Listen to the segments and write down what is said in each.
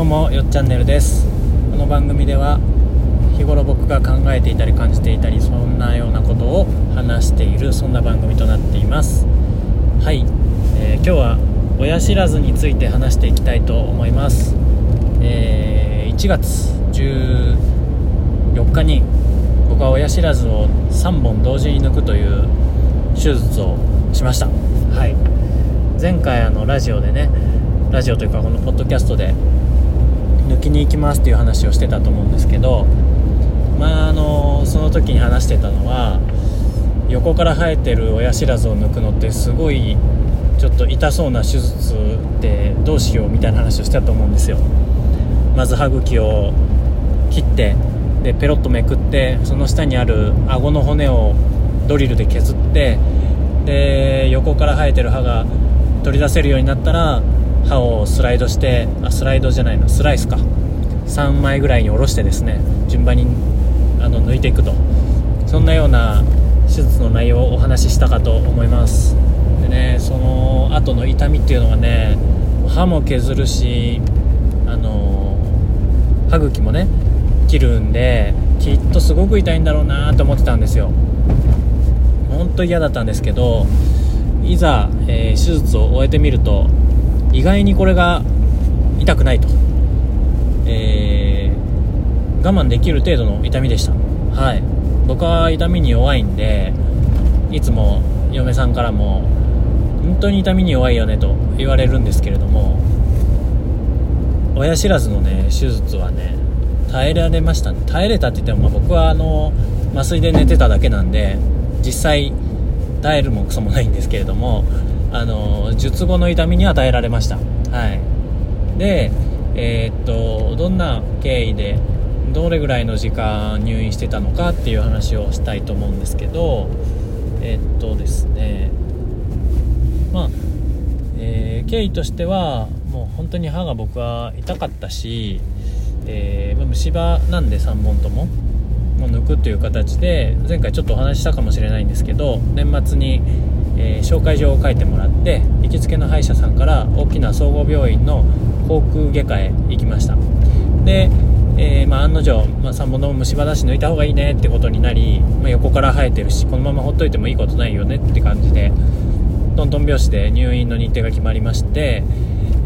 どうもよっチャンネルです。この番組では日頃僕が考えていたり感じていたりそんなようなことを話しているそんな番組となっています。はい、えー今日は親知らずについて話していきたいと思います、えー1月14日に僕は親知らずを3本同時に抜くという手術をしました。はい。前回あのラジオでねラジオというかこのポッドキャストで抜きに行きますっていう話をしてたと思うんですけどまああのその時に話してたのは横から生えてる親知らずを抜くのってすごいちょっと痛そうな手術でどうしようみたいな話をしてたと思うんですよ。まず歯茎を切ってでペロッとめくってその下にある顎の骨をドリルで削ってで横から生えてる歯が取り出せるようになったら歯をスライドしてあスライドじゃないのスライスか。3枚ぐらいに下ろしてですね順番にあの抜いていくと。そんなような手術の内容をお話ししたかと思います。でねその後の痛みっていうのがね歯も削るしあの歯茎もね切るんできっとすごく痛いんだろうなと思ってたんですよ。本当嫌だったんですけどいざ、えー手術を終えてみると意外にこれが痛くないと、えー我慢できる程度の痛みでした。はい。僕は痛みに弱いんでいつも嫁さんからも本当に痛みに弱いよねと言われるんですけれども親知らずのね手術はね耐えられましたね。耐えれたって言っても、まあ僕はあの麻酔で寝てただけなんで実際耐えるもクソもないんですけれどもあの術後の痛みには耐えられました。はい。でえーっとどんな経緯でどれぐらいの時間入院してたのかっていう話をしたいと思うんですけどえーっとですね。まあ、えー経緯としてはもう本当に歯が僕は痛かったし、えー虫歯なんで3本とももう抜くという形で前回ちょっとお話ししたかもしれないんですけど年末に、えー紹介状を書いてもらって行きつけの歯医者さんから大きな総合病院の口腔外科へ行きました。で、えーまあ、案の定、まあ、3本とも虫歯だし抜いた方がいいねってことになり、まあ、横から生えてるしこのままほっといてもいいことないよねって感じでトントン拍子で入院の日程が決まりまして、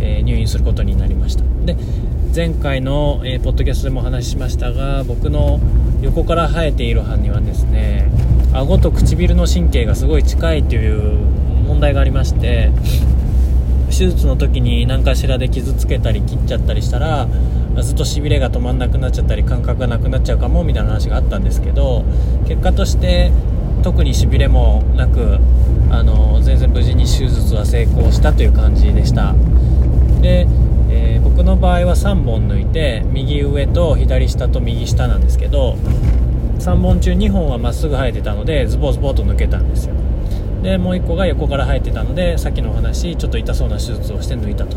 えー入院することになりました。で前回の、えーポッドキャストでもお話ししましたが僕の横から生えている歯にはですね顎と唇の神経がすごい近いという問題がありまして手術の時に何かしらで傷つけたり切っちゃったりしたらずっとしびれが止まんなくなっちゃったり感覚がなくなっちゃうかもみたいな話があったんですけど結果として特にしびれもなくあの全然無事に手術は成功したという感じでした。で、えー僕の場合は3本抜いて右上と左下と右下なんですけど3本中2本はまっすぐ生えてたのでズボズボと抜けたんですよ。でもう1個が横から生えてたのでさっきのお話ちょっと痛そうな手術をして抜いたと。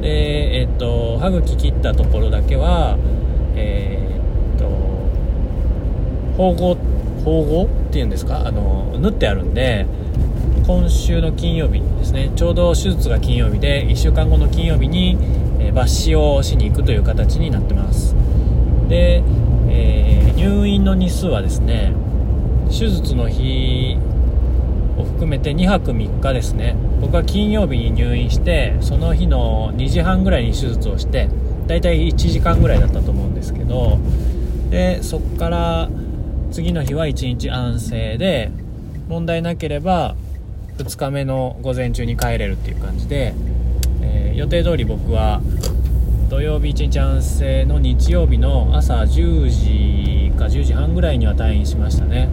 でえっと歯茎切ったところだけはえーっと縫合縫合っていうんですか？あの縫ってあるんで今週の金曜日にですねちょうど手術が金曜日で1週間後の金曜日に、え抜歯をしに行くという形になってます。で、えー入院の日数はですね手術の日を含めて2泊3日ですね。僕は金曜日に入院してその日の2時半ぐらいに手術をしてだいたい1時間ぐらいだったと思うんですけどでそこから次の日は1日安静で問題なければ2日目の午前中に帰れるっていう感じで、えー予定通り僕は土曜日1日安静の日曜日の朝10時か10時半ぐらいには退院しましたね。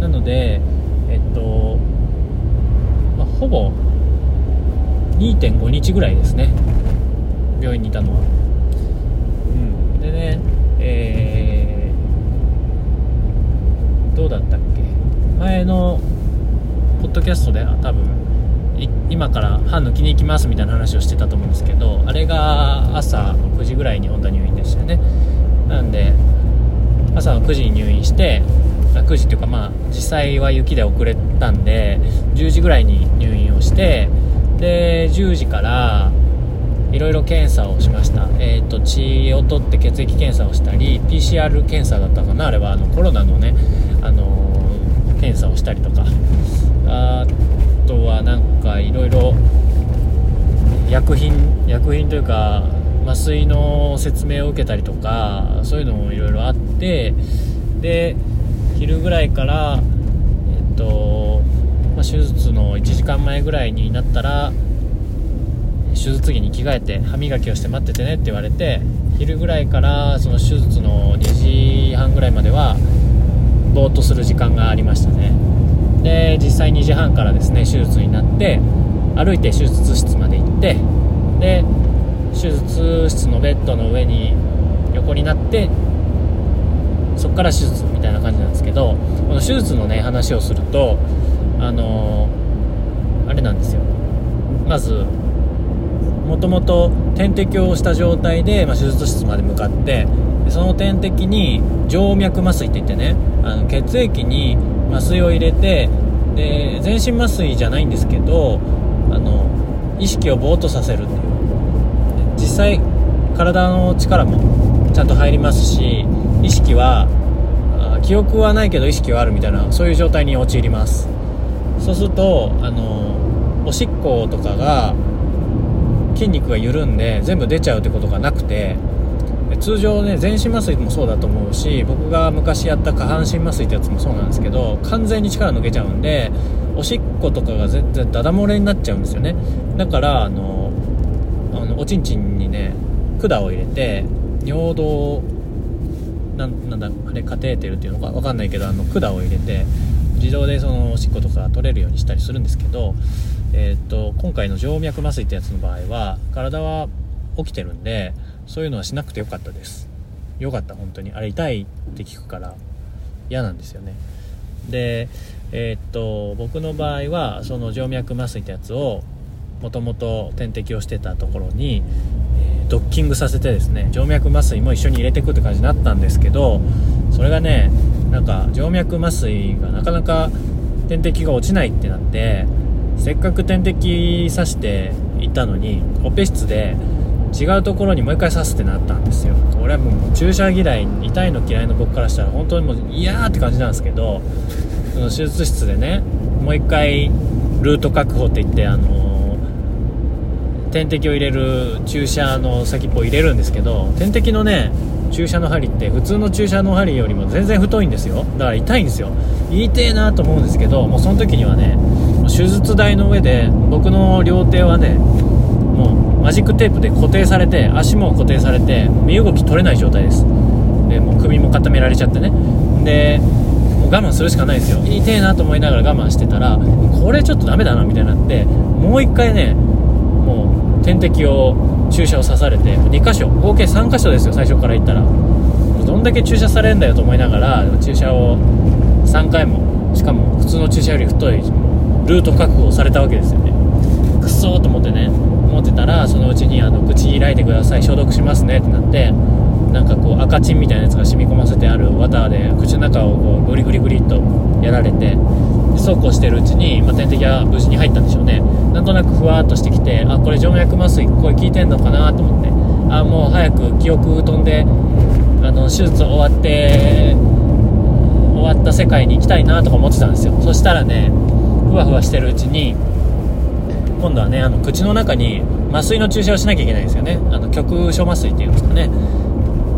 なのでえっと、まあ、ほぼ2.5日ぐらいですね。病院にいたのは。うん。でねえーどうだったっけ。前のポッドキャストで多分今から歯抜きに行きますみたいな話をしてたと思うんですけどあれが朝の9時ぐらいに本当は入院でしたよね。なんで朝の9時に入院して9時っていうかまあ実際は雪で遅れたんで10時ぐらいに入院をしてで10時からいろいろ検査をしました、えーと、血を取って血液検査をしたり PCR 検査だったかなあれはあのコロナのね、あのー、検査をしたりとか。あとはなんかいろいろ薬品薬品というか麻酔の説明を受けたりとかそういうのもいろいろあってで昼ぐらいからえっと、まあ、手術の1時間前ぐらいになったら手術着に着替えて歯磨きをして待っててねって言われて昼ぐらいからその手術の2時半ぐらいまではぼーっとする時間がありましたね。で実際2時半からですね手術になって歩いて手術室まで行ってで手術室のベッドの上に横になってそこから手術みたいな感じなんですけどこの手術のね話をするとあのー、あれなんですよ。まずもともと点滴をした状態で、まあ、手術室まで向かってその点滴に静脈麻酔って言ってねあの血液に麻酔を入れてで全身麻酔じゃないんですけどあの意識をぼーっとさせるっていう。実際体の力もちゃんと入りますし意識は記憶はないけど意識はあるみたいなそういう状態に陥ります。そうするとあのおしっことかが筋肉が緩んで全部出ちゃうってことがなくて通常ね全身麻酔もそうだと思うし僕が昔やった下半身麻酔ってやつもそうなんですけど完全に力抜けちゃうんでおしっことかが全然ダダ漏れになっちゃうんですよね。だからあのおちんちんにね管を入れて尿道なんなんだあれカテーテルっていうのか分かんないけどあの管を入れて自動でそのおしっことか取れるようにしたりするんですけどえー、っと今回の静脈麻酔ってやつの場合は体は起きてるんでそういうのはしなくてよかったです。よかった本当に。あれ痛いって聞くから嫌なんですよね。でえー、っと僕の場合はその静脈麻酔ってやつをもともと点滴をしてたところに、え、ドッキングさせてですね静脈麻酔も一緒に入れていくって感じになったんですけどそれがねなんか静脈麻酔がなかなか点滴が落ちないってなってせっかく点滴刺して行ったのにオペ室で違うところにもう一回刺すってなったんですよ。これはもう注射嫌い痛いの嫌いの僕からしたら本当にもう嫌ーって感じなんですけどその手術室でねもう一回ルート確保って言ってあの、点滴を入れる注射の先っぽを入れるんですけど点滴のね注射の針って普通の注射の針よりも全然太いんですよ。だから痛いんですよ。痛えなと思うんですけどもうその時にはね手術台の上で僕の両手はねもうマジックテープで固定されて足も固定されて身動き取れない状態です。でもう首も固められちゃってね。でもう我慢するしかないですよ。痛えなと思いながら我慢してたらこれちょっとダメだなみたいになってもう一回ね点滴を注射を刺されて2箇所合計3箇所ですよ最初から言ったら。どんだけ注射されるんだよと思いながら注射を3回もしかも普通の注射より太いルート確保されたわけですよね。くっそーと思ってね思ってたらそのうちにあの口開いてください消毒しますねってなってなんかこう赤チンみたいなやつが染み込ませてある綿で口の中をこうグリグリグリっとやられてそうこうしてるうちに、まあ、点滴は無事に入ったんでしょうね。なんとなくふわっとしてきてあこれ静脈麻酔声聞いてんのかなと思って。あもう早く記憶飛んであの手術終わって終わった世界に行きたいなとか思ってたんですよ。そしたらねふわふわしてるうちに今度はねあの口の中に麻酔の注射をしなきゃいけないんですよね。あの局所麻酔っていうんですかね。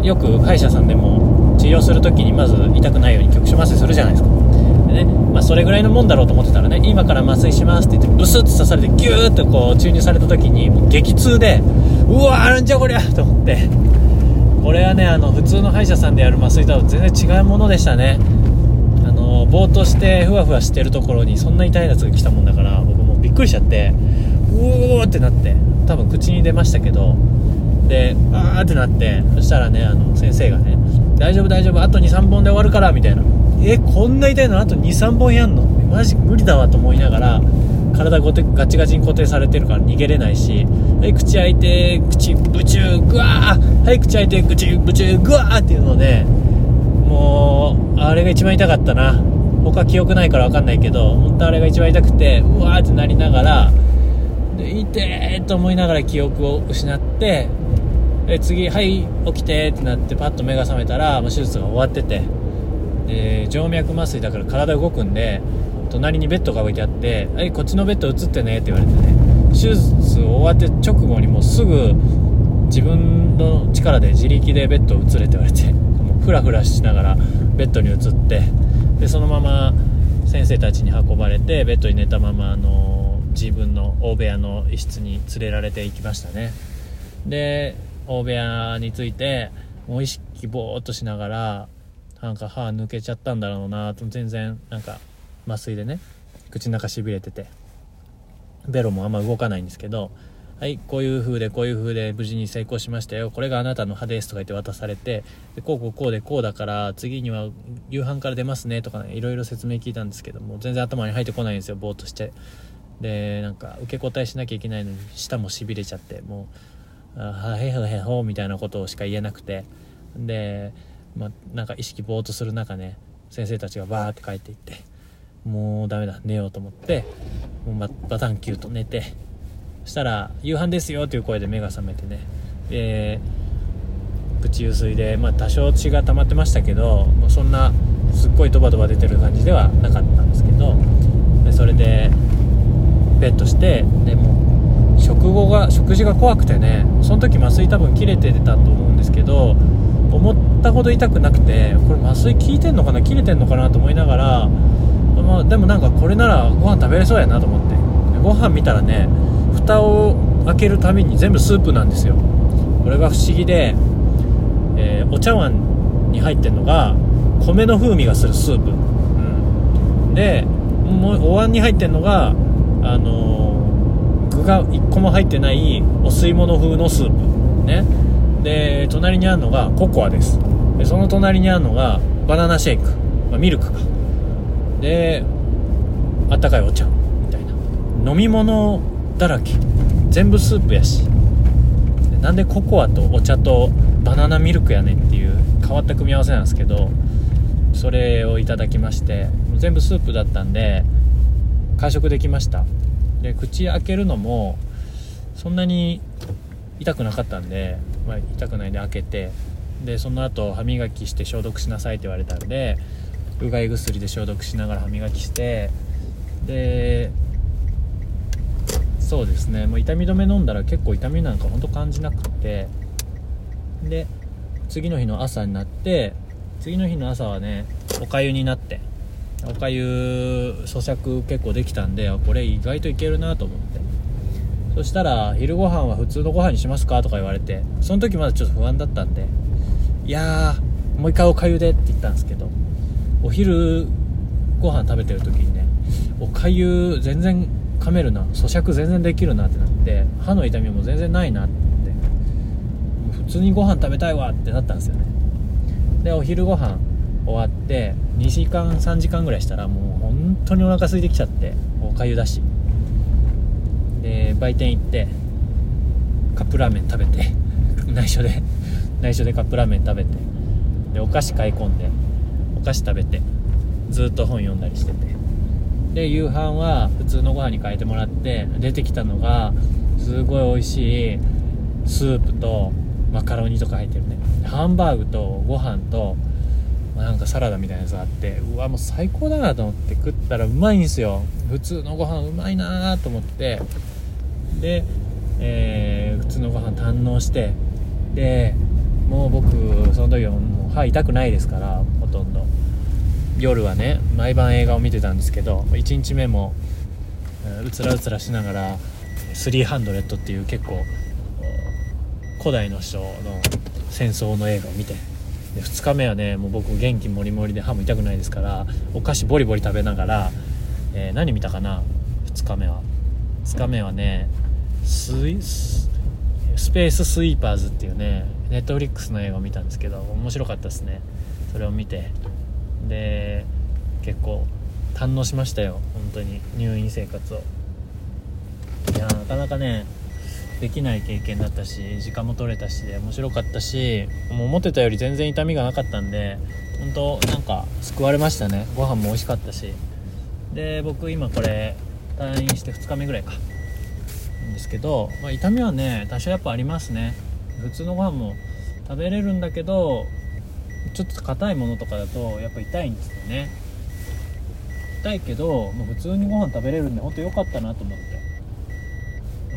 よく歯医者さんでも治療する時にまず痛くないように局所麻酔するじゃないですか。ね、まあ、それぐらいのもんだろうと思ってたらね今から麻酔しますって言ってブスッと刺されてギューッとこう注入された時に激痛でうわーなんじゃこりゃと思って。これはねあの普通の歯医者さんでやる麻酔とは全然違うものでしたね。あのぼーっとしてふわふわしてるところにそんな痛いやつが来たもんだから僕もびっくりしちゃってうおーってなって多分口に出ましたけどであーってなってそしたらねあの先生がね大丈夫大丈夫あと23本で終わるからみたいな。えこんな痛いのあと23本やんの？マジ無理だわと思いながら体ごてガチガチに固定されてるから逃げれないしはい口開いて口ブチューグワーはい口開いて口ブチューグワーっていうのでもうあれが一番痛かったな他記憶ないから分かんないけど本当あれが一番痛くてうわーってなりながらで「いて!」と思いながら記憶を失ってで次「はい起きて」ってなってパッと目が覚めたらもう手術が終わっててで静脈麻酔だから体動くんで隣にベッドが置いてあって「はいこっちのベッド映ってね」って言われてね。手術終わって直後にもうすぐ自分の力で自力でベッド移れって言われてもうフラフラしながらベッドに移ってでそのまま先生たちに運ばれてベッドに寝たままあの自分の大部屋の一室に連れられていきましたね。で大部屋に着いてもう意識ぼーっとしながらなんか歯抜けちゃったんだろうなと全然なんか麻酔でね口の中しびれてて。ベロもあんま動かないんですけどはいこういう風でこういう風で無事に成功しましたよ。これがあなたの歯ですとか言って渡されてでこうこうこうでこうだから次には夕飯から出ますねとかねいろいろ説明聞いたんですけども全然頭に入ってこないんですよぼーっとして。でなんか受け答えしなきゃいけないのに舌もしびれちゃってもう「あへへへほ」みたいなことをしか言えなくて。でまあ、なんか意識ぼーっとする中ね先生たちがバーって帰っていってもうダメだ寝ようと思ってもうバタンキューと寝てしたら「夕飯ですよ」という声で目が覚めてね。で口ゆすいで、まあ、多少血が溜まってましたけどもうそんなすっごいドバドバ出てる感じではなかったんですけどでそれでベッドしてでも食後が食事が怖くてねその時麻酔多分切れてたと思うんですけど思ったほど痛くなくてこれ麻酔効いてんのかな切れてんのかなと思いながら、まあ、でもなんかこれならご飯食べれそうやなと思って。ご飯見たらね蓋を開けるたびに全部スープなんですよ。これが不思議で、えー、お茶碗に入ってるのが米の風味がするスープ、うん、でもうお椀に入ってるのがあのー、具が1個も入ってないお吸い物風のスープ。ね。で隣にあるのがココアです。でその隣にあるのがバナナシェイク、まあ、ミルクか。であったかいお茶。みたいな。飲み物だらけ。全部スープやし。なんでココアとお茶とバナナミルクやねんっていう変わった組み合わせなんですけどそれをいただきまして全部スープだったんで完食できました。で口開けるのもそんなに痛くなかったんでまあ、痛くないで開けてでその後歯磨きして消毒しなさいって言われたんでうがい薬で消毒しながら歯磨きしてでそうですねもう痛み止め飲んだら結構痛みなんかほんと感じなくてで次の日の朝になって次の日の朝はねおかゆになっておかゆ咀嚼結構できたんでこれ意外といけるなと思って。そしたら昼ご飯は普通のご飯にしますか？とか言われてその時まだちょっと不安だったんでいやーもう一回おかゆでって言ったんですけどお昼ご飯食べてる時にねおかゆ全然噛めるな咀嚼全然できるなってなって歯の痛みも全然ないなって普通にご飯食べたいわってなったんですよね。でお昼ご飯終わって2時間3時間ぐらいしたらもう本当にお腹空いてきちゃっておかゆだし。え、売店行ってカップラーメン食べて 内緒で 内緒でカップラーメン食べてでお菓子買い込んでお菓子食べてずっと本読んだりしてて。で夕飯は普通のご飯に変えてもらって出てきたのがすごい美味しいスープとマカロニとか入ってるね。ハンバーグとご飯となんかサラダみたいなやつがあってうわもう最高だなと思って食ったらうまいんですよ。普通のご飯うまいなと思ってで、えー、普通のご飯堪能してでもう僕その時はもう歯痛くないですからほとんど。夜はね毎晩映画を見てたんですけど1日目もうつらうつらしながら「300」っていう結構古代の人の戦争の映画を見てで2日目はねもう僕元気もりもりで歯も痛くないですからお菓子ボリボリ食べながら、えー、何見たかな？2日目は。2日目はねスイススペーススイーパーズっていうねネットフリックスの映画を見たんですけど面白かったですね。それを見て。で結構堪能しましたよ。本当に。入院生活を。いやなかなかねできない経験だったし時間も取れたしで面白かったしもう思ってたより全然痛みがなかったんで本当なんか救われましたね。ご飯も美味しかったし。で僕今これ退院して2日目ぐらいか。んですけど、まあ、痛みはね多少やっぱありますね。普通のご飯も食べれるんだけどちょっと硬いものとかだとやっぱ痛いんですよね。痛いけどもう普通にご飯食べれるんで本当良かったなと思って。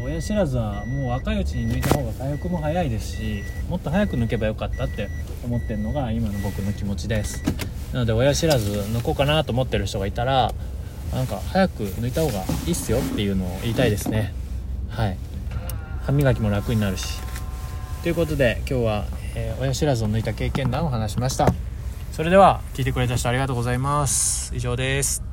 親知らずはもう若いうちに抜いた方が回復も早いですしもっと早く抜けばよかったって思ってるのが今の僕の気持ちです。なので親知らず抜こうかなと思ってる人がいたらなんか早く抜いた方がいいっすよっていうのを言いたいですね。はい。歯磨きも楽になるし。ということで今日は、えー、親知らずを抜いた経験談を話しました。それでは聞いてくれた人ありがとうございます。以上です。